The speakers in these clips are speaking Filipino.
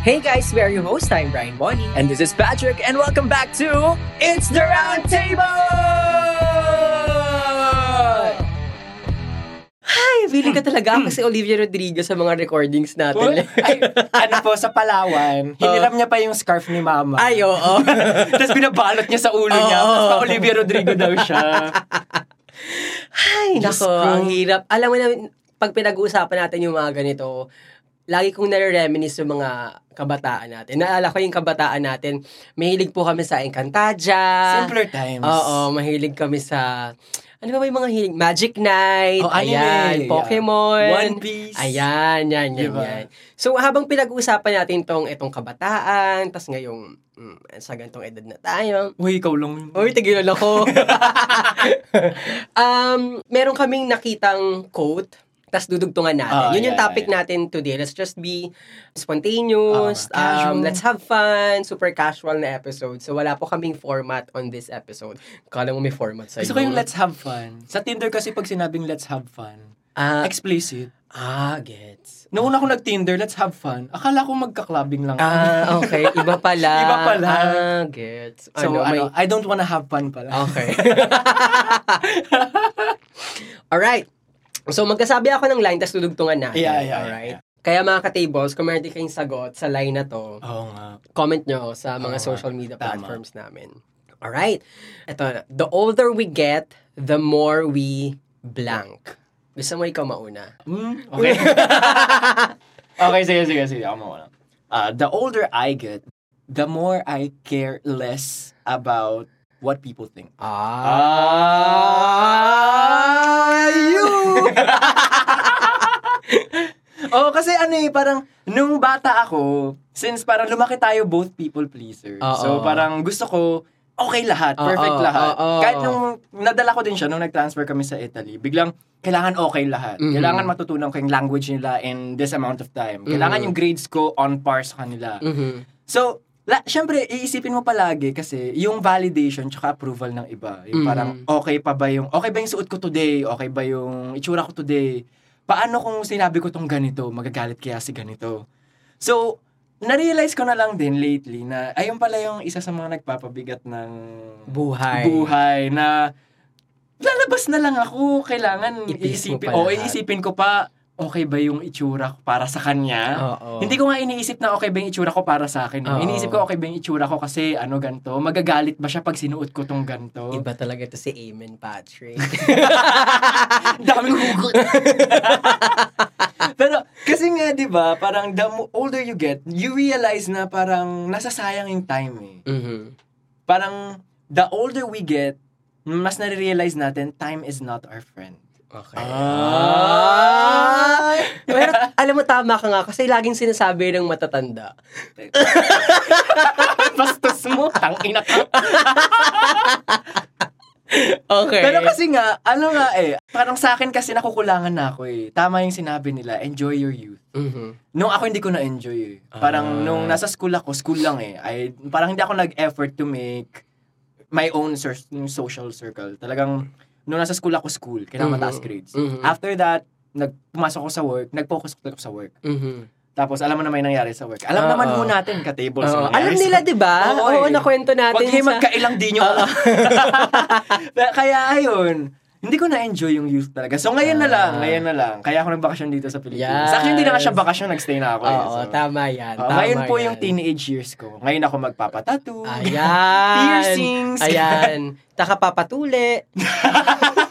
Hey guys, we are your host. I'm Brian Bonnie. And this is Patrick, and welcome back to It's the Round Table! Hi, feeling ka talaga ako si Olivia Rodrigo sa mga recordings natin. Ay, ano po, sa Palawan, hiniram niya pa yung scarf ni Mama. Ay, oo. Tapos binabalot niya sa ulo niya. Tapos pa Olivia Rodrigo daw siya. Ay, nako, ko. ang hirap. Alam mo na, pag pinag-uusapan natin yung mga ganito, lagi kong nare-reminisce yung mga kabataan natin. Naalala ko yung kabataan natin, mahilig po kami sa Encantadia. Simpler times. Oo, mahilig kami sa... Ano ba ba yung mga hilig? Magic Knight. Oh, anime. Ayan, Yeah. Pokemon. One Piece. Ayan, yan, yan, Diba? yan. So, habang pinag-uusapan natin tong itong kabataan, tas ngayong mm, sa gantong edad na tayo, Uy, ikaw lang. Uy, tigilan ako. um, meron kaming nakitang quote, tas dudugtungan natin. Ah, Yun yung yeah, topic yeah. natin today. Let's just be spontaneous. Casual. um, let's have fun. Super casual na episode. So, wala po kaming format on this episode. Kala mo may format sa Gusto ko yung let's have fun. Sa Tinder kasi pag sinabing let's have fun, Ah, explicit. ah, gets. Noong una ko nag-Tinder, let's have fun. Akala ko magka-clubbing lang. Ah, okay. Iba pala. Iba pala. Ah, gets. so, ano, ano, may- I don't wanna have fun pala. Okay. Alright. So, magkasabi ako ng line, tapos tudugtungan natin. Yeah, yeah, Alright? yeah. Kaya mga ka-tables, kung meron kayong sagot sa line na to, Oo nga. comment nyo sa mga nga. social media Tama. platforms namin. Alright. Ito, the older we get, the more we blank. Gusto mo ikaw mauna? Hmm, okay. okay, sige, sige, sige. Ako muna. Uh, the older I get, the more I care less about what people think. Ah, you! Oo, kasi ano eh, parang, nung bata ako, since parang lumaki tayo both people pleasers. Oo. So, parang gusto ko, okay lahat, perfect Oo, lahat. oo. Kahit nung nadala ko din siya, nung nag-transfer kami sa Italy, biglang, kailangan okay lahat. Mhm. Kailangan matutunan ko yung language nila in this amount of time. Kailangan Mhm. yung grades ko on par sa kanila. Mhm. So, la, syempre, iisipin mo palagi kasi yung validation tsaka approval ng iba. Yung Mhm. parang, okay pa ba yung, okay ba yung suot ko today? Okay ba yung itsura ko today? Paano kung sinabi ko tong ganito? Magagalit kaya si ganito? So, na-realize ko na lang din lately na ayun pala yung isa sa mga nagpapabigat ng Buhay. buhay na lalabas na lang ako. Kailangan Itiis mo iisipin, o lahat. iisipin ko pa, okay ba yung itsura ko para sa kanya? Oo. Hindi ko nga iniisip na okay ba yung itsura ko para sa akin. Oo. Iniisip ko okay ba yung itsura ko kasi ano ganto. Magagalit ba siya pag sinuot ko tong ganto? Iba talaga ito si Amen Patrick. Daming hugot. Pero kasi nga 'di ba, parang the older you get, you realize na parang nasasayang yung time eh. Mhm. Parang the older we get, mas nare-realize natin time is not our friend. Okay. Ah! Pero alam mo, tama ka nga kasi laging sinasabi ng matatanda. Bastos mo, tangina ka. Okay. Pero kasi nga, ano nga eh, parang sa akin kasi nakukulangan na ako eh. Tama yung sinabi nila, enjoy your youth. Mhm. Nung ako hindi ko na-enjoy eh. Parang Ah. nung nasa school ako, school lang eh. I, parang hindi ako nag-effort to make my own cir- social circle. Talagang, nung nasa school ako, school. Kailangan Mhm. mataas grades. Mhm. After that, nag, pumasok ako sa work, nag-focus ako sa work. Mhm. Tapos, alam mo naman yung nangyari sa work. Alam Oo. naman ho natin, ka-tables. Oo. yung nangyari alam sa- nila, di ba? Oo, Oo, eh. nakwento natin Huwag kayo sa... magkailang di nyo. Kaya ayun, hindi ko na-enjoy yung youth talaga. So ngayon na lang, Ah. ngayon na lang. Kaya ako nagbakasyon dito sa Pilipinas. Yes. Sa akin, hindi na nga siya bakasyon, nagstay na ako. eh. Oo, So, tama yan. oh, tama ngayon po yan. yung teenage years ko. Ngayon ako magpapatattoo. Ayan. Piercings. Ayan. Taka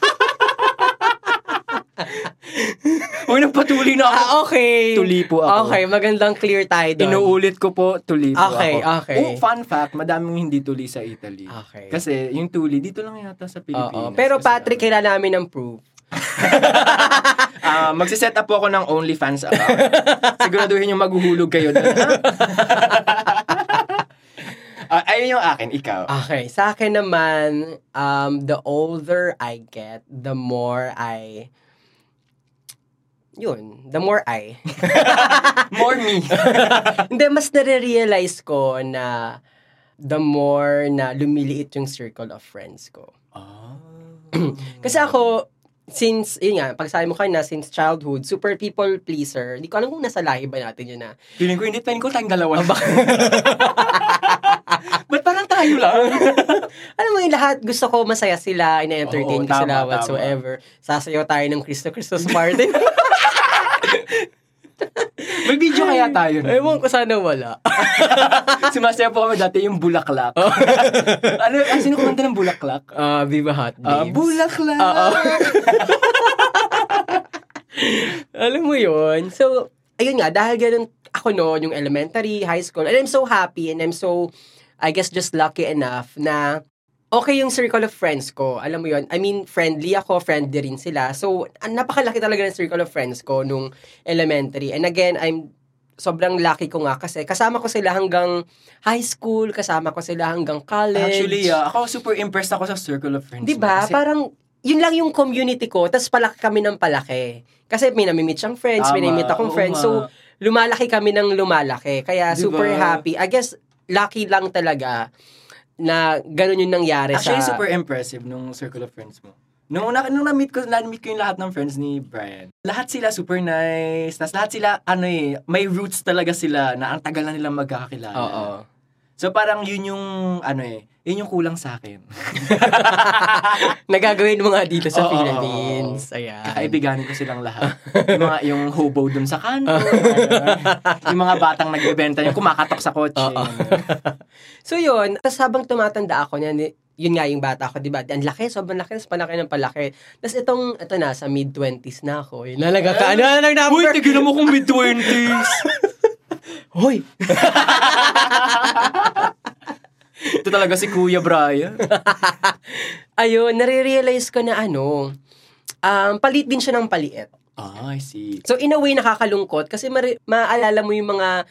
Uy, nagpatuli na ako. Ah, okay. Tuli po ako. Okay, magandang clear tayo doon. Inuulit ko po, tuli po Okay, ako. okay. Oh, fun fact, madaming hindi tuli sa Italy. Okay. Kasi yung tuli, dito lang yata sa Oo. Pilipinas. Pero Kasi, Patrick, kailangan namin ng proof. Ah, magsiset up po ako ng OnlyFans account. Siguraduhin yung maghuhulog kayo doon. Ah, ayun yung akin, ikaw. Okay, sa akin naman, um, the older I get, the more I... Yun, the more I... More me. Hindi, mas nare-realize ko na the more na lumiliit yung circle of friends ko. Ah. Kasi ako, since, yun nga, pagsabi mo kanina, since childhood, super people pleaser. Hindi ko alam kung nasa lahi ba natin yun na. Feeling ko, hindi, ko tayong dalawa. Ba't parang tayo lang? alam mo yung lahat, gusto ko masaya sila, ina-entertain Oo, ko sila, tama, whatsoever. Sasayaw tayo ng Cristo Christos Martin. May video kaya tayo. nun? Ewan ko sana wala. Sumasaya po kami dati yung bulaklak. ano, ah, sino kumanta ng bulaklak? Ah, Viva Hot Ah, Babes. bulaklak! Oo. Alam mo yun? So, ayun nga, dahil ganun ako noon, yung elementary, high school, and I'm so happy and I'm so, I guess, just lucky enough na okay yung circle of friends ko. Alam mo yun? I mean, friendly ako, friendly rin sila. So, napakalaki talaga ng circle of friends ko nung elementary. And again, I'm sobrang lucky ko nga kasi kasama ko sila hanggang high school, kasama ko sila hanggang college. Actually, ah, ako super impressed ako sa circle of friends. Di mo. ba? Kasi- Parang, yun lang yung community ko, tapos palaki kami ng palaki. Kasi may namimit siyang friends, may Tama, namimit akong friends. So, lumalaki kami ng lumalaki. Kaya Di super happy. I guess, lucky lang talaga na ganun yung nangyari Actually, sa... super impressive nung circle of friends mo. Nung, na, nung na-meet ko, na-meet ko yung lahat ng friends ni Brian. Lahat sila super nice. Tapos lahat sila, ano eh, may roots talaga sila na ang tagal na nilang magkakakilala. Oo. So parang yun yung, ano eh, yun yung kulang sa akin. Nagagawin mo nga dito sa Oo, Philippines. Ayan. Kakaibiganin ko silang lahat. yung mga, yung hobo dun sa kanto. yung mga batang nagbebenta, yung kumakatok sa kotse. Oo. So yun, tapos habang tumatanda ako, yan, yun nga yung bata ko, di ba? Ang laki, sobrang laki, tapos palaki ng palaki. Tapos itong, ito na, sa mid-20s na ako. Yun, Lalaga ka, ano na ng Uy, number? tignan mo kung mid-twenties. Hoy! Ito talaga si Kuya Brian. Ayun, nare-realize ko na ano, um, palit din siya ng paliit. Ah, I see. So in a way, nakakalungkot kasi mari- maalala mo yung mga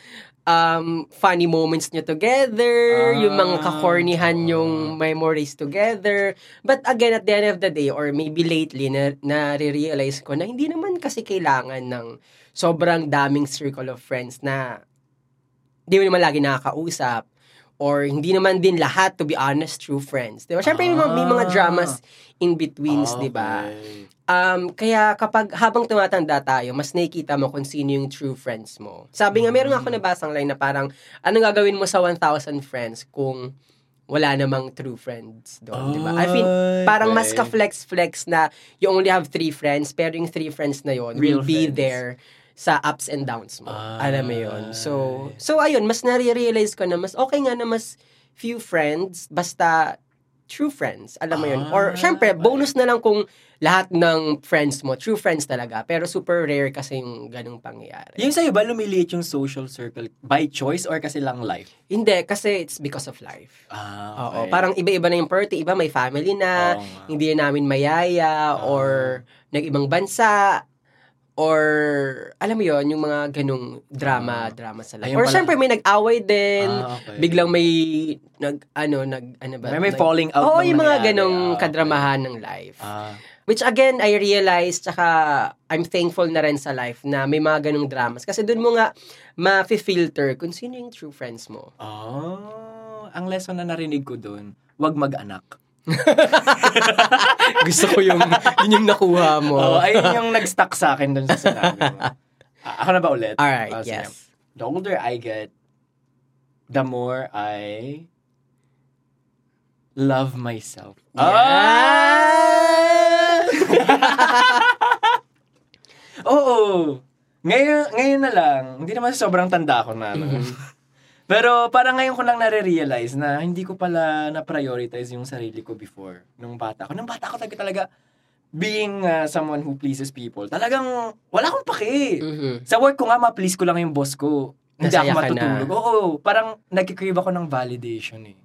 um, funny moments niyo together, Ah, yung mga kakornihan oo. yung memories together. But again, at the end of the day, or maybe lately, na, na-realize ko na hindi naman kasi kailangan ng sobrang daming circle of friends na hindi mo naman lagi nakakausap or hindi naman din lahat, to be honest, true friends. Di ba? Siyempre, may, mga, may mga Ah. dramas in betweens, di ba? Okay. Um, kaya kapag habang tumatanda tayo, mas nakikita mo kung sino yung true friends mo. Sabi nga, meron ako nabasang line na parang, anong gagawin mo sa 1,000 friends kung wala namang true friends doon, di ba? I feel, Ay, parang mas okay. ka-flex-flex na you only have three friends, pero yung three friends na yon will be friends. there sa ups and downs mo. Ay. Alam mo yun. So, so ayun, mas nare-realize ko na mas okay nga na mas few friends, basta true friends. Alam mo yun. Or, Ah, syempre, okay. bonus na lang kung lahat ng friends mo, true friends talaga. Pero super rare kasi yung ganung pangyayari. Yung sa'yo ba, lumiliit yung social circle by choice or kasi lang life? Hindi, kasi it's because of life. Ah, Oo, parang iba-iba na yung party. Iba may family na, nga. hindi na namin mayaya, Ah. or nag-ibang bansa, or alam mo yon yung mga ganung drama, Ah. drama sa life. Or pala. syempre may nag-away din, Ah, okay. biglang may nag ano nag ano ba? May, may falling out Oo, bang yung mga ganong Ah, okay. kadramahan ng life. Ah. Which again, I realized, tsaka I'm thankful na rin sa life na may mga ganong dramas. Kasi doon mo nga ma-filter kung sino yung true friends mo. Oh, ang lesson na narinig ko doon, wag mag-anak. Gusto ko yung, yun yung nakuha mo. Oo, ayun yung nag-stuck sa akin doon sa sinabi mo. Ah, ako na ba ulit? Alright, Ah, sige. yes. The older I get, the more I love myself. Yeah. Oo. Ngayon, ngayon na lang, hindi naman sobrang tanda ko na. no? Pero parang ngayon ko lang nare-realize na hindi ko pala na-prioritize yung sarili ko before. Nung bata ko. Nung bata ko talaga, talaga being uh, someone who pleases people, talagang wala akong paki. Mhm. Sa work ko nga, ma-please ko lang yung boss ko. Hindi Nasaya ako ka na. matutulog. Oo, parang nagkikrave ako ng validation eh.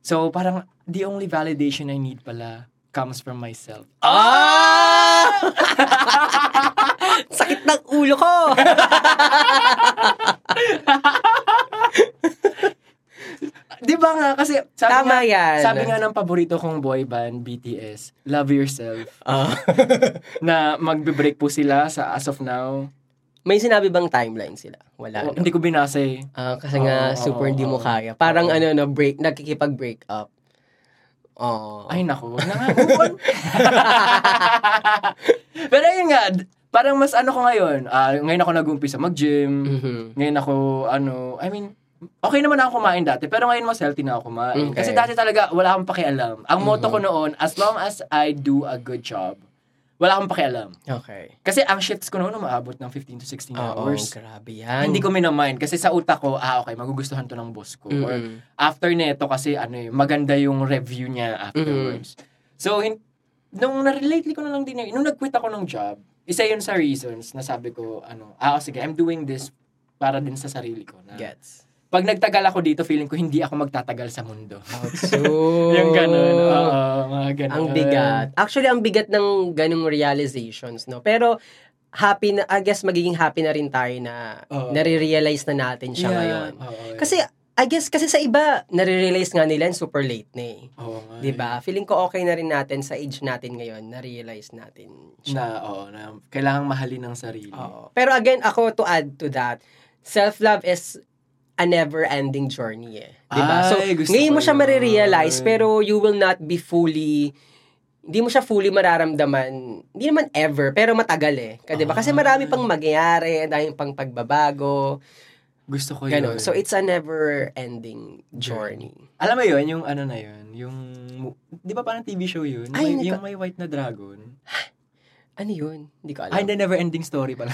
So, parang the only validation I need pala comes from myself. Ah! Sakit ng ulo ko! Di ba nga? Kasi sabi Tama nga, yan. sabi nga ng paborito kong boy band, BTS, Love Yourself, Ah. na magbe-break po sila sa as of now. May sinabi bang timeline sila? Wala. Oh, no? hindi ko binasa eh. Ah, kasi nga Oo, super oo, hindi mo oo. kaya. Parang Oo. ano no, break, nagkikipag-break up. Oh. Ay, naku. Wag na nga. Move on. Pero ayun nga, parang mas ano ko ngayon. ah, ngayon ako nag-umpisa mag-gym. Mhm. Ngayon ako, ano, I mean, okay naman ako kumain dati, pero ngayon mas healthy na ako kumain. Okay. Kasi dati talaga, wala akong pakialam. Ang motto Mhm. ko noon, as long as I do a good job, wala akong pakialam. Okay. Kasi ang shifts ko noon, umaabot ng 15 to 16 Oo, hours. grabe yan. Hindi ko minamind kasi sa utak ko, ah okay, magugustuhan to ng boss ko. Or Mhm. after neto kasi ano eh, maganda yung review niya afterwards. So, hin- nung na-relate ko na lang din, yun, nung nag-quit ako ng job, isa yun sa reasons na sabi ko, ano, ah, sige, I'm doing this para din sa sarili ko. Na, Gets. Pag nagtagal ako dito, feeling ko hindi ako magtatagal sa mundo. So, yung ganun. Oo, mga ganun. Ang bigat. Actually, ang bigat ng ganung realizations, no? Pero, happy na, I guess magiging happy na rin tayo na Oo. nare-realize na natin siya Yeah, ngayon. oo, Kasi, I guess, kasi sa iba, nare-realize nga nila and super late na eh. 'Di ba? Feeling ko okay na rin natin sa age natin ngayon, na-realize natin eh. Na, siya. oo, na kailangang mahalin ng sarili. Oo. Pero again, ako to add to that, self-love is a never-ending journey eh. 'Di ba? So, Ay, gusto ngayon mo siya marirealize, pero you will not be fully hindi mo siya fully mararamdaman, hindi naman ever, pero matagal eh. Ka- 'di ba? Kasi Ah. marami pang mangyayari, dahil pang pagbabago, Gusto ko ganun. yun. So it's a never-ending journey. Alam mo yun, yung ano na yun, yung, di ba parang TV show yun? Ay, may, yung may white na dragon. Ano yun? Hindi ko alam. Ay, hindi, never ending story pala.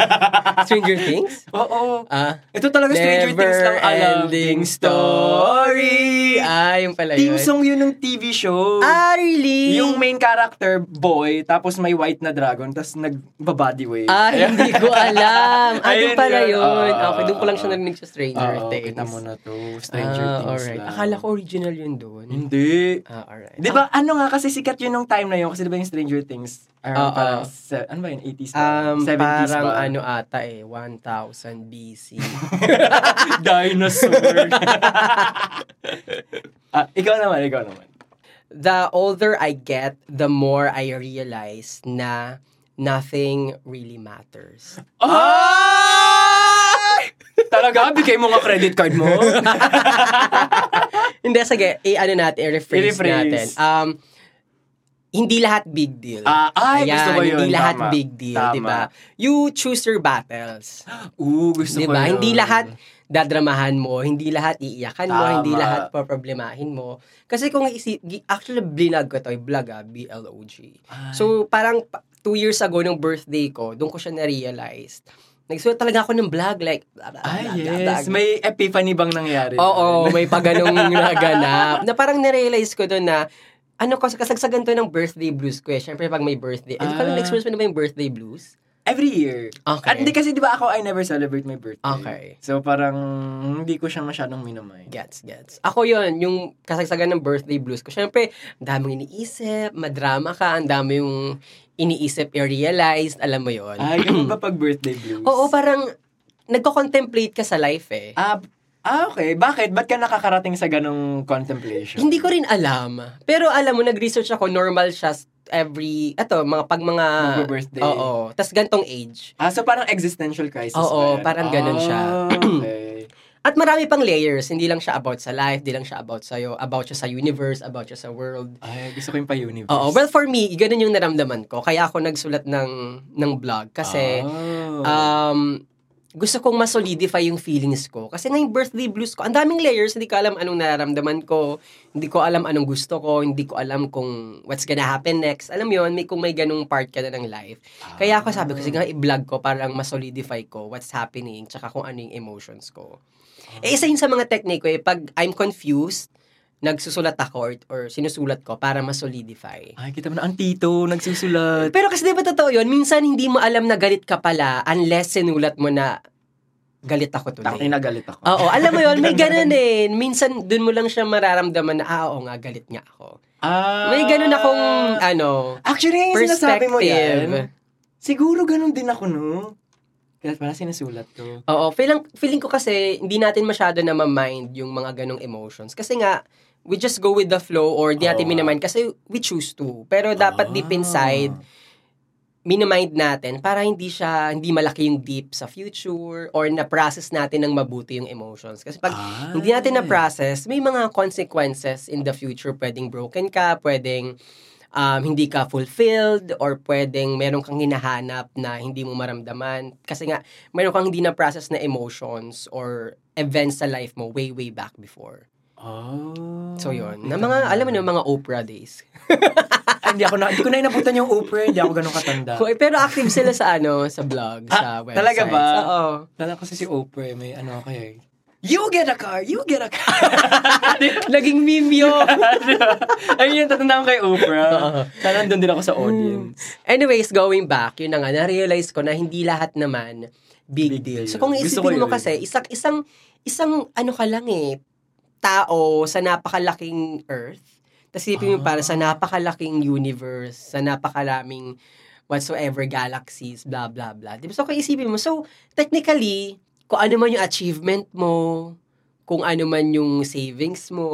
Stranger Things? Oo. Ah, Ito talaga Stranger Things lang alam. Never-ending story. Ah, yung pala Theme yun. song yun ng TV show. Ah, really? Yung main character, boy, tapos may white na dragon, tapos nag-body wave. Ah, hindi ko alam. Ah, Ayun doon pala yun. yun. Ah, okay, doon ko lang siya ah, narinig sa Stranger Oo, Things. kita mo na to. Stranger ah, Things alright. lang. Akala ko original yun doon. Hindi. Ah, alright. Di ba, ano nga, kasi sikat yun nung time na yun, kasi di ba yung Stranger Things, around. Parang, se- ano ba yun, 80s ba? Um, 70s parang ba? ano ata eh, 1000 BC. Dinosaur. ah, ikaw naman, ikaw naman. the older I get, the more I realize na nothing really matters. Ay! Talaga? Bigay mo nga credit card mo? Hindi, sige, i-ano natin, i-rephrase, I-rephrase. natin. Um, hindi lahat big deal. Ah, ay, gusto ko yun. Hindi lahat Tama. big deal, Tama. di ba? You choose your battles. Oo, gusto Di ko yun. Hindi lahat dadramahan mo, hindi lahat iiyakan mo, Tama. hindi lahat poproblemahin mo. Kasi kung isip, actually, blinag ko to, vlog ah, B-L-O-G. Ay. So, parang pa- two years ago, nung birthday ko, doon ko siya na-realize. Nagsulat talaga ako ng vlog, like, blah, blah, Ay, blah, yes. blah. May epiphany bang nangyari? Oo, may paganong naganap. Na parang na-realize ko doon na, ano ko, kasagsagan to ng birthday blues ko eh. Syempre, pag may birthday. Ko alam, Ah. experience mo na ba yung birthday blues? Every year. Okay. At hindi kasi di ba ako, I never celebrate my birthday. Okay. So parang hindi ko siya masyadong minamay. Gets, gets. Ako yon yung kasagsagan ng birthday blues ko. Syempre, ang daming iniisip, madrama ka, ang dami yung iniisip, i-realize, alam mo yon Ay, ganun ba pag birthday blues? Oo, parang nagko-contemplate ka sa life eh. Ah, ah, okay. Bakit? Ba't ka nakakarating sa ganong contemplation? Hindi ko rin alam. Pero alam mo, nag-research ako, normal siya every, eto, mga pag mga... Magbe-birthday. Oo. Tas gantong age. Ah, so parang existential crisis Oo, yan? parang ganun siya. Ah, okay. At marami pang layers. Hindi lang siya about sa life, hindi lang siya about sa'yo, about siya sa universe, about siya sa world. Ay, gusto ko yung pa-universe. Oo. Well, for me, ganun yung naramdaman ko. Kaya ako nagsulat ng, ng blog. Kasi, Oh. um, gusto kong ma-solidify yung feelings ko. Kasi ngayong birthday blues ko, ang daming layers, hindi ko alam anong nararamdaman ko, hindi ko alam anong gusto ko, hindi ko alam kung what's gonna happen next. Alam mo yun, may, kung may ganung part ka na ng life. Kaya ako sabi ko, sige nga, i-vlog ko para lang ma-solidify ko what's happening, tsaka kung ano yung emotions ko. Eh, isa yun sa mga technique ko, eh, pag I'm confused, nagsusulat ako or, or sinusulat ko para ma-solidify. Ay, kita mo na ang tito, nagsusulat. Pero kasi di ba totoo yun, minsan hindi mo alam na galit ka pala unless sinulat mo na galit ako today. na galit ako. Oo, alam mo yun, may ganun eh. Minsan, dun mo lang siya mararamdaman na, ah, oo nga, galit nga ako. Ah, May ganun akong, ano, Actually, yung sinasabi mo yan, perspective. siguro ganun din ako, no? Kaya pala sinusulat ko. Oo, feeling, feeling ko kasi, hindi natin masyado na ma-mind yung mga ganong emotions. Kasi nga, we just go with the flow or di natin Oo. minamind kasi we choose to. Pero dapat deep inside, minimind natin para hindi siya, hindi malaki yung deep sa future or na-process natin ng mabuti yung emotions. Kasi pag Ah. hindi natin na-process, may mga consequences in the future. Pwedeng broken ka, pwedeng um, hindi ka fulfilled, or pwedeng meron kang hinahanap na hindi mo maramdaman. Kasi nga, meron kang hindi na-process na emotions or events sa life mo way, way back before. Oh. So, yun. Na mga, alam mo na, mga Oprah days. Ay, hindi ako na, hindi ko na inabutan yung Oprah, hindi ako ganun katanda. Pero active sila sa ano, sa blog, sa Ah, website. talaga ba? Oo. Lala kasi si Oprah, may ano ako eh. You get a car! You get a car! Naging meme yun. Ayun yung tatandaan kay Oprah. Sana nandun din ako sa audience. Anyways, going back, yun na nga, na-realize ko na hindi lahat naman big, Big deal. deal. So kung isipin mo kasi, isang, isang, isang, ano ka lang eh, tao sa napakalaking earth, tapos isipin mo Ah. para sa napakalaking universe, sa napakalaming whatsoever galaxies, blah, blah, blah. Diba? So kung isipin mo, so technically, kung ano man yung achievement mo, kung ano man yung savings mo,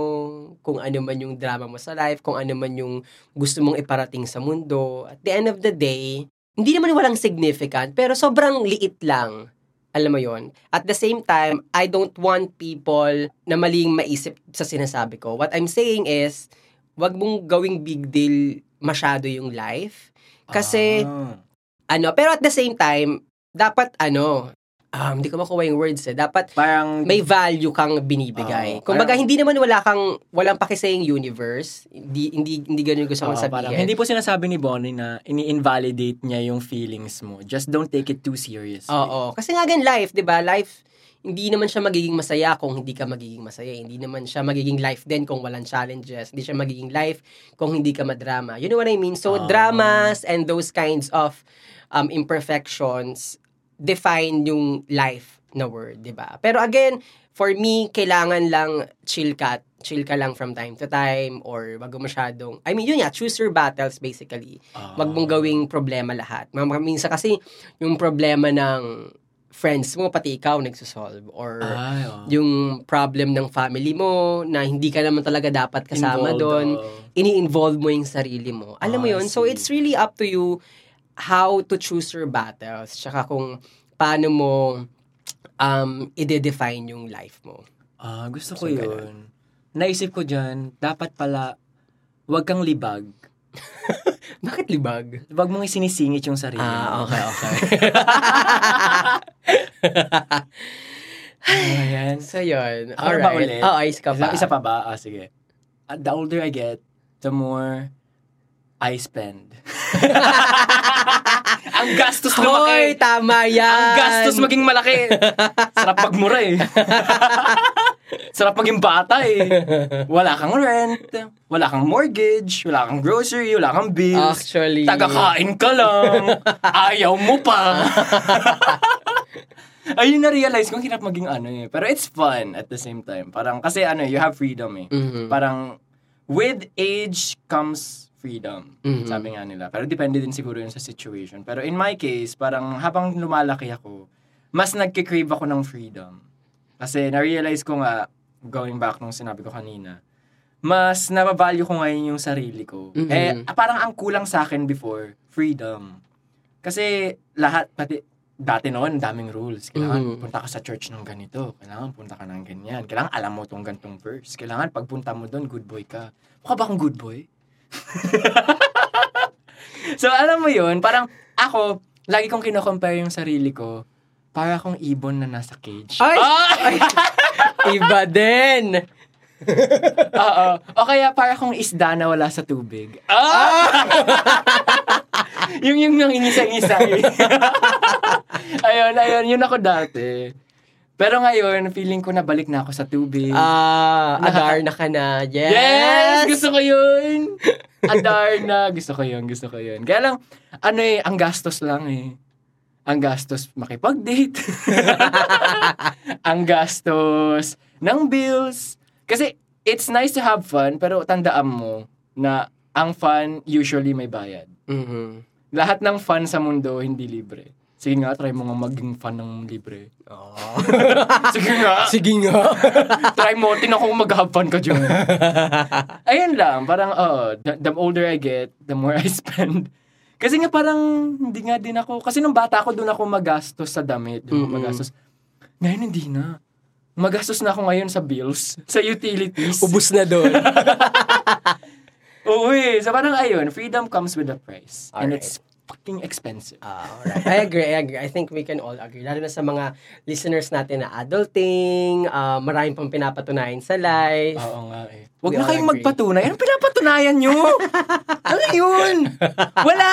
kung ano man yung drama mo sa life, kung ano man yung gusto mong iparating sa mundo, at the end of the day, hindi naman walang significant, pero sobrang liit lang. Alam mo yon. At the same time, I don't want people na maling maisip sa sinasabi ko. What I'm saying is, wag mong gawing big deal masyado yung life. Kasi, Ah. ano, pero at the same time, dapat ano, um, hindi ko makuha yung words eh. Dapat parang may value kang binibigay. Oo, Kung baga, parang- hindi naman wala kang, walang pakisayang universe. Hindi, hindi, hindi ganun gusto kong parang sabihin. hindi po sinasabi ni Bonnie na ini-invalidate niya yung feelings mo. Just don't take it too seriously. Oo. Kasi nga gan life, 'di ba? Life hindi naman siya magiging masaya kung hindi ka magiging masaya. Hindi naman siya magiging life din kung walang challenges. Hindi siya magiging life kung hindi ka madrama. You know what I mean? So, Ah. dramas and those kinds of um, imperfections define yung life na word, 'di ba? Pero again, for me, kailangan lang chill ka chill ka lang from time to time or wag masyadong I mean yun nga choose your battles basically wag mong gawing problema lahat. Minsan kasi yung problema ng friends mo pati ikaw nagsosolve or Ay, oo. yung problem ng family mo na hindi ka naman talaga dapat kasama doon, oo. ini-involve mo yung sarili mo. Alam mo Ah, yun? So it's really up to you how to choose your battles tsaka kung paano mo um i-define yung life mo. Ah, gusto ko So, yun. Naisip ko dyan, dapat pala, wag kang libag. Bakit libag? Wag mong isinisingit yung sarili Ah, okay, okay. Ayan. so yun. Ako na ba Alright. ulit? Oo, ka Isa, pa. isa pa ba? Ah, sige. Uh, the older I get, the more I spend. Ang gastos Hoy, lumaki. tama yan. Ang gastos maging malaki. Sarap magmura eh. Sarap maging bata eh. Wala kang rent, wala kang mortgage, wala kang grocery, wala kang bills. Actually. Tagakain ka lang. Ayaw mo pa. Ayun na-realize kong hirap maging ano eh. Pero it's fun at the same time. Parang, kasi ano, you have freedom eh. Mhm. Parang, with age comes freedom. Mhm. Sabi nga nila. Pero depende din siguro yun sa situation. Pero in my case, parang habang lumalaki ako, mas nagkikrave ako ng freedom. Kasi na-realize ko nga, going back nung sinabi ko kanina, mas nabavalue ko ngayon yung sarili ko. Mhm. Eh, parang ang kulang sa akin before, freedom. Kasi lahat, pati, dati noon, daming rules. Kailangan Mhm. punta ka sa church ng ganito. Kailangan punta ka ng ganyan. Kailangan alam mo tong gantong verse. Kailangan pagpunta mo doon, good boy ka. Mukha ba akong good boy? so, alam mo yun, parang ako, lagi kong kinocompare yung sarili ko, para akong ibon na nasa cage. Ay! Ay! Iba din. Oo. O kaya para akong isda na wala sa tubig. Ah! yung yung yung ingisa-ngisa. eh. ayun, ayun. Yun ako dati. Pero ngayon, feeling ko na balik na ako sa tubig. Ah, adar na ka na. Yes! Yes! Gusto ko yun! Adar na. Gusto ko yun. Gusto ko yun. Kaya lang, ano eh, ang gastos lang eh. Ang gastos makipag-date. ang gastos ng bills. Kasi, it's nice to have fun, pero tandaan mo na ang fun usually may bayad. Mhm. Lahat ng fun sa mundo hindi libre. Sige nga, try mo nga maging fun ng libre. Oh. Sige nga. Sige nga. try mo, tinan ko fun ka dyan. Ayun lang, parang, oh, the, the older I get, the more I spend. Kasi nga parang hindi nga din ako, kasi nung bata ako doon ako magastos sa damit, doon Mm-mm. magastos. Ngayon hindi na. Magastos na ako ngayon sa bills, sa utilities. Ubus na doon. Oo eh. So parang ayun, freedom comes with a price. And Alright. it's fucking expensive. Ah, alright. I agree, I agree. I think we can all agree. Lalo na sa mga listeners natin na adulting, uh, maraming pang pinapatunayan sa life. Oo nga eh. Huwag na kayong agree. magpatunay. Anong pinapatunayan nyo? ano yun? Wala!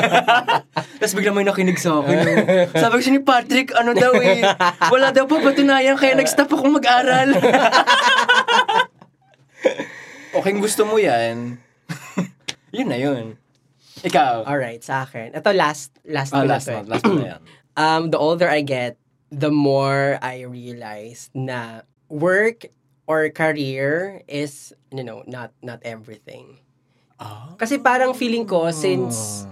Tapos bigla may nakinig sa akin. oh. Sabi ko siya ni Patrick, ano daw eh. Wala daw pa patunayan, kaya nag-stop akong mag-aral. okay, gusto mo yan. yun na yun. Ikaw. Alright, sa akin. Ito last, last na last one. Last one yan. Um, the older I get, the more I realize na work or career is, you know, not not everything. Ah. Kasi parang feeling ko, since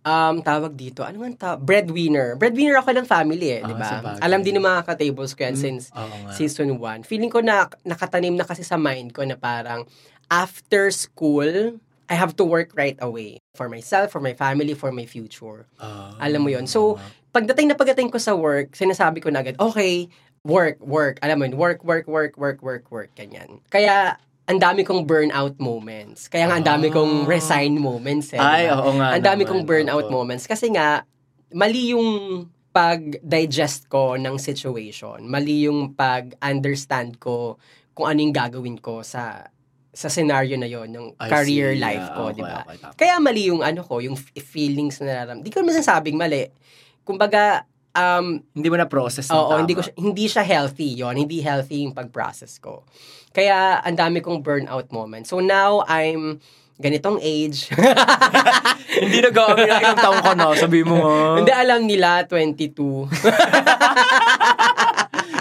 um tawag dito ano man ta breadwinner breadwinner ako ng family eh di Ah, ba alam din ng mga ka-tables ko yan Mm, since nga. season 1 feeling ko na nakatanim na kasi sa mind ko na parang after school I have to work right away for myself for my family for my future Ah. alam mo yon so pagdating na pagdating ko sa work sinasabi ko na agad okay work work alam mo yun work work work work work work ganyan kaya ang dami kong burnout moments. Kaya nga ang dami kong Ah. resign moments eh. Ay, oo nga. ang dami naman. kong burnout Oo. moments kasi nga mali yung pag-digest ko ng situation, mali yung pag-understand ko kung ano yung gagawin ko sa sa scenario na yon ng I career see. life Yeah, ko, okay, di ba? okay, tama. Kaya mali yung ano ko, yung feelings na nararam. Di ko naman sinasabing mali. Kumbaga, um, Hindi mo na-process ng Oo, tama. hindi ko siya- hindi siya healthy 'yon, hindi healthy yung pag-process ko. Kaya ang dami kong burnout moments. So now I'm ganitong age. hindi nag-aamin na ilang taong ka na, sabi mo hindi alam nila 22.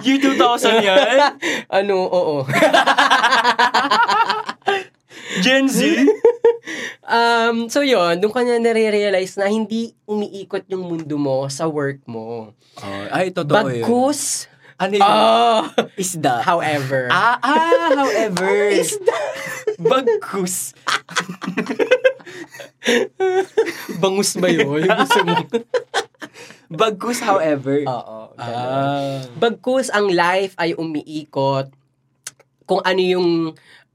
Year 2000 yan? ano, oo. Gen Z? Um, so 'yon, doon ko na nare-realize na hindi umiikot yung mundo mo sa work mo. Oh, ay, totoo yun. Bagkus. Ano yun? Ah, Isda. however. Ah, ah, however. Bagkus. Bangus ba 'yun? Yung gusto mo? Bagkus, however. Oo. Ah. Bagkus ang life ay umiikot kung ano yung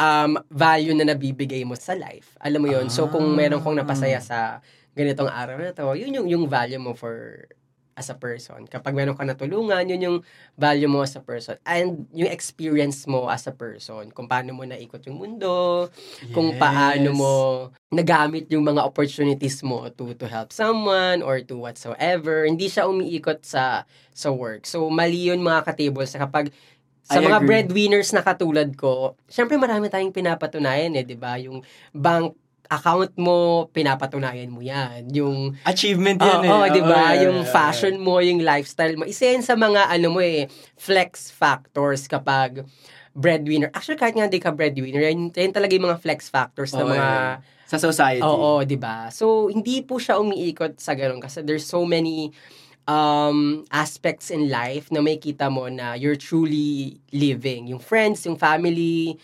um, value na nabibigay mo sa life. Alam mo yun? So, kung Ah. meron kong napasaya sa ganitong araw na to, yun yung, yung value mo for as a person. Kapag meron ka natulungan, yun yung value mo as a person. And yung experience mo as a person. Kung paano mo naikot yung mundo, kung Yes. paano mo nagamit yung mga opportunities mo to to help someone or to whatsoever. Hindi siya umiikot sa sa work. So mali yun mga ka-tables kapag sa I mga agree. breadwinners na katulad ko, syempre marami tayong pinapatunayan eh, 'di ba? Yung bank account mo, pinapatunayan mo 'yan. Yung Achievement yan eh. Oo, 'di ba? Yung yeah, yeah, fashion mo, yung lifestyle mo. Isa yan sa mga ano mo eh, flex factors kapag breadwinner. Actually, kahit nga hindi ka breadwinner, yan, yan talaga yung mga flex factors na Oo, mga yeah. Sa society. Oo, 'di ba? So hindi po siya umiikot sa ganun kasi there's so many um aspects in life na may kita mo na you're truly living. Yung friends, yung family,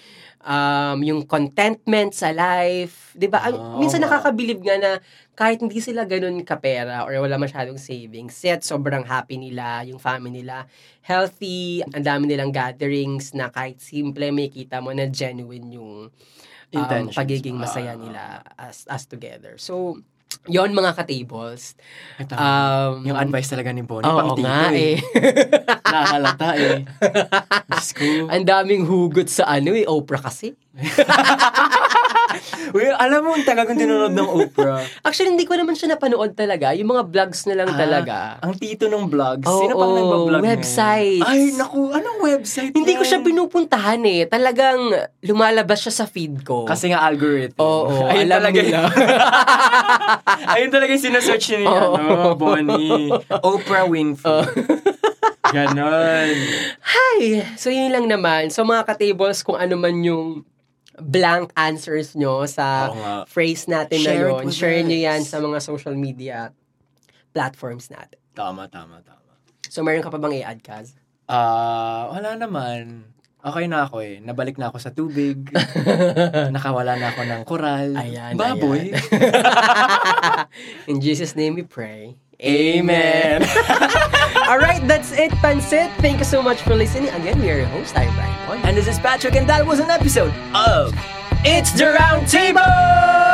um yung contentment sa life, 'di ba? Oo minsan nakakabilib nga na kahit hindi sila ganun kapera or wala masyadong savings, yet sobrang happy nila, yung family nila, healthy, ang dami nilang gatherings na kahit simple may kita mo na genuine yung um, pagiging masaya Ah. nila as as together. So, yon mga ka-tables. Ito. Um, yung advice talaga ni Bonnie, Oo pang tito nga eh. eh. Eh. Ang daming hugot sa ano eh, Oprah kasi. Uy, alam mo, ang tagal kong tinunod ng Oprah. Actually, hindi ko naman siya napanood talaga. Yung mga vlogs na lang Ah, talaga. Ang tito ng vlogs. Oo, Sino pang nagbablog ngayon? websites. Ay, naku, anong website Hindi ko yan? siya pinupuntahan eh. Talagang lumalabas siya sa feed ko. Kasi nga algorithm. Oo, Ayun alam talaga nila. Ayun talaga yung sinesearch niya ni Oo. ano, Bonnie. Oprah Winfrey. Ganon. Hi! So, yun lang naman. So, mga ka-tables, kung ano man yung blank answers nyo sa phrase natin Share na yun, share nyo yan sa mga social media platforms natin. Tama, tama, tama. So, meron ka pa bang i-add, Kaz? Ah, wala naman. Okay na ako eh. Nabalik na ako sa tubig. Nakawala na ako ng koral. Ayan, Baboy. In Jesus' name we pray. Amen. Alright, that's it, Pansit. Thank you so much for listening. Again, we are your host, I'm Brian and this is Patrick and that was an episode of It's the Round Table!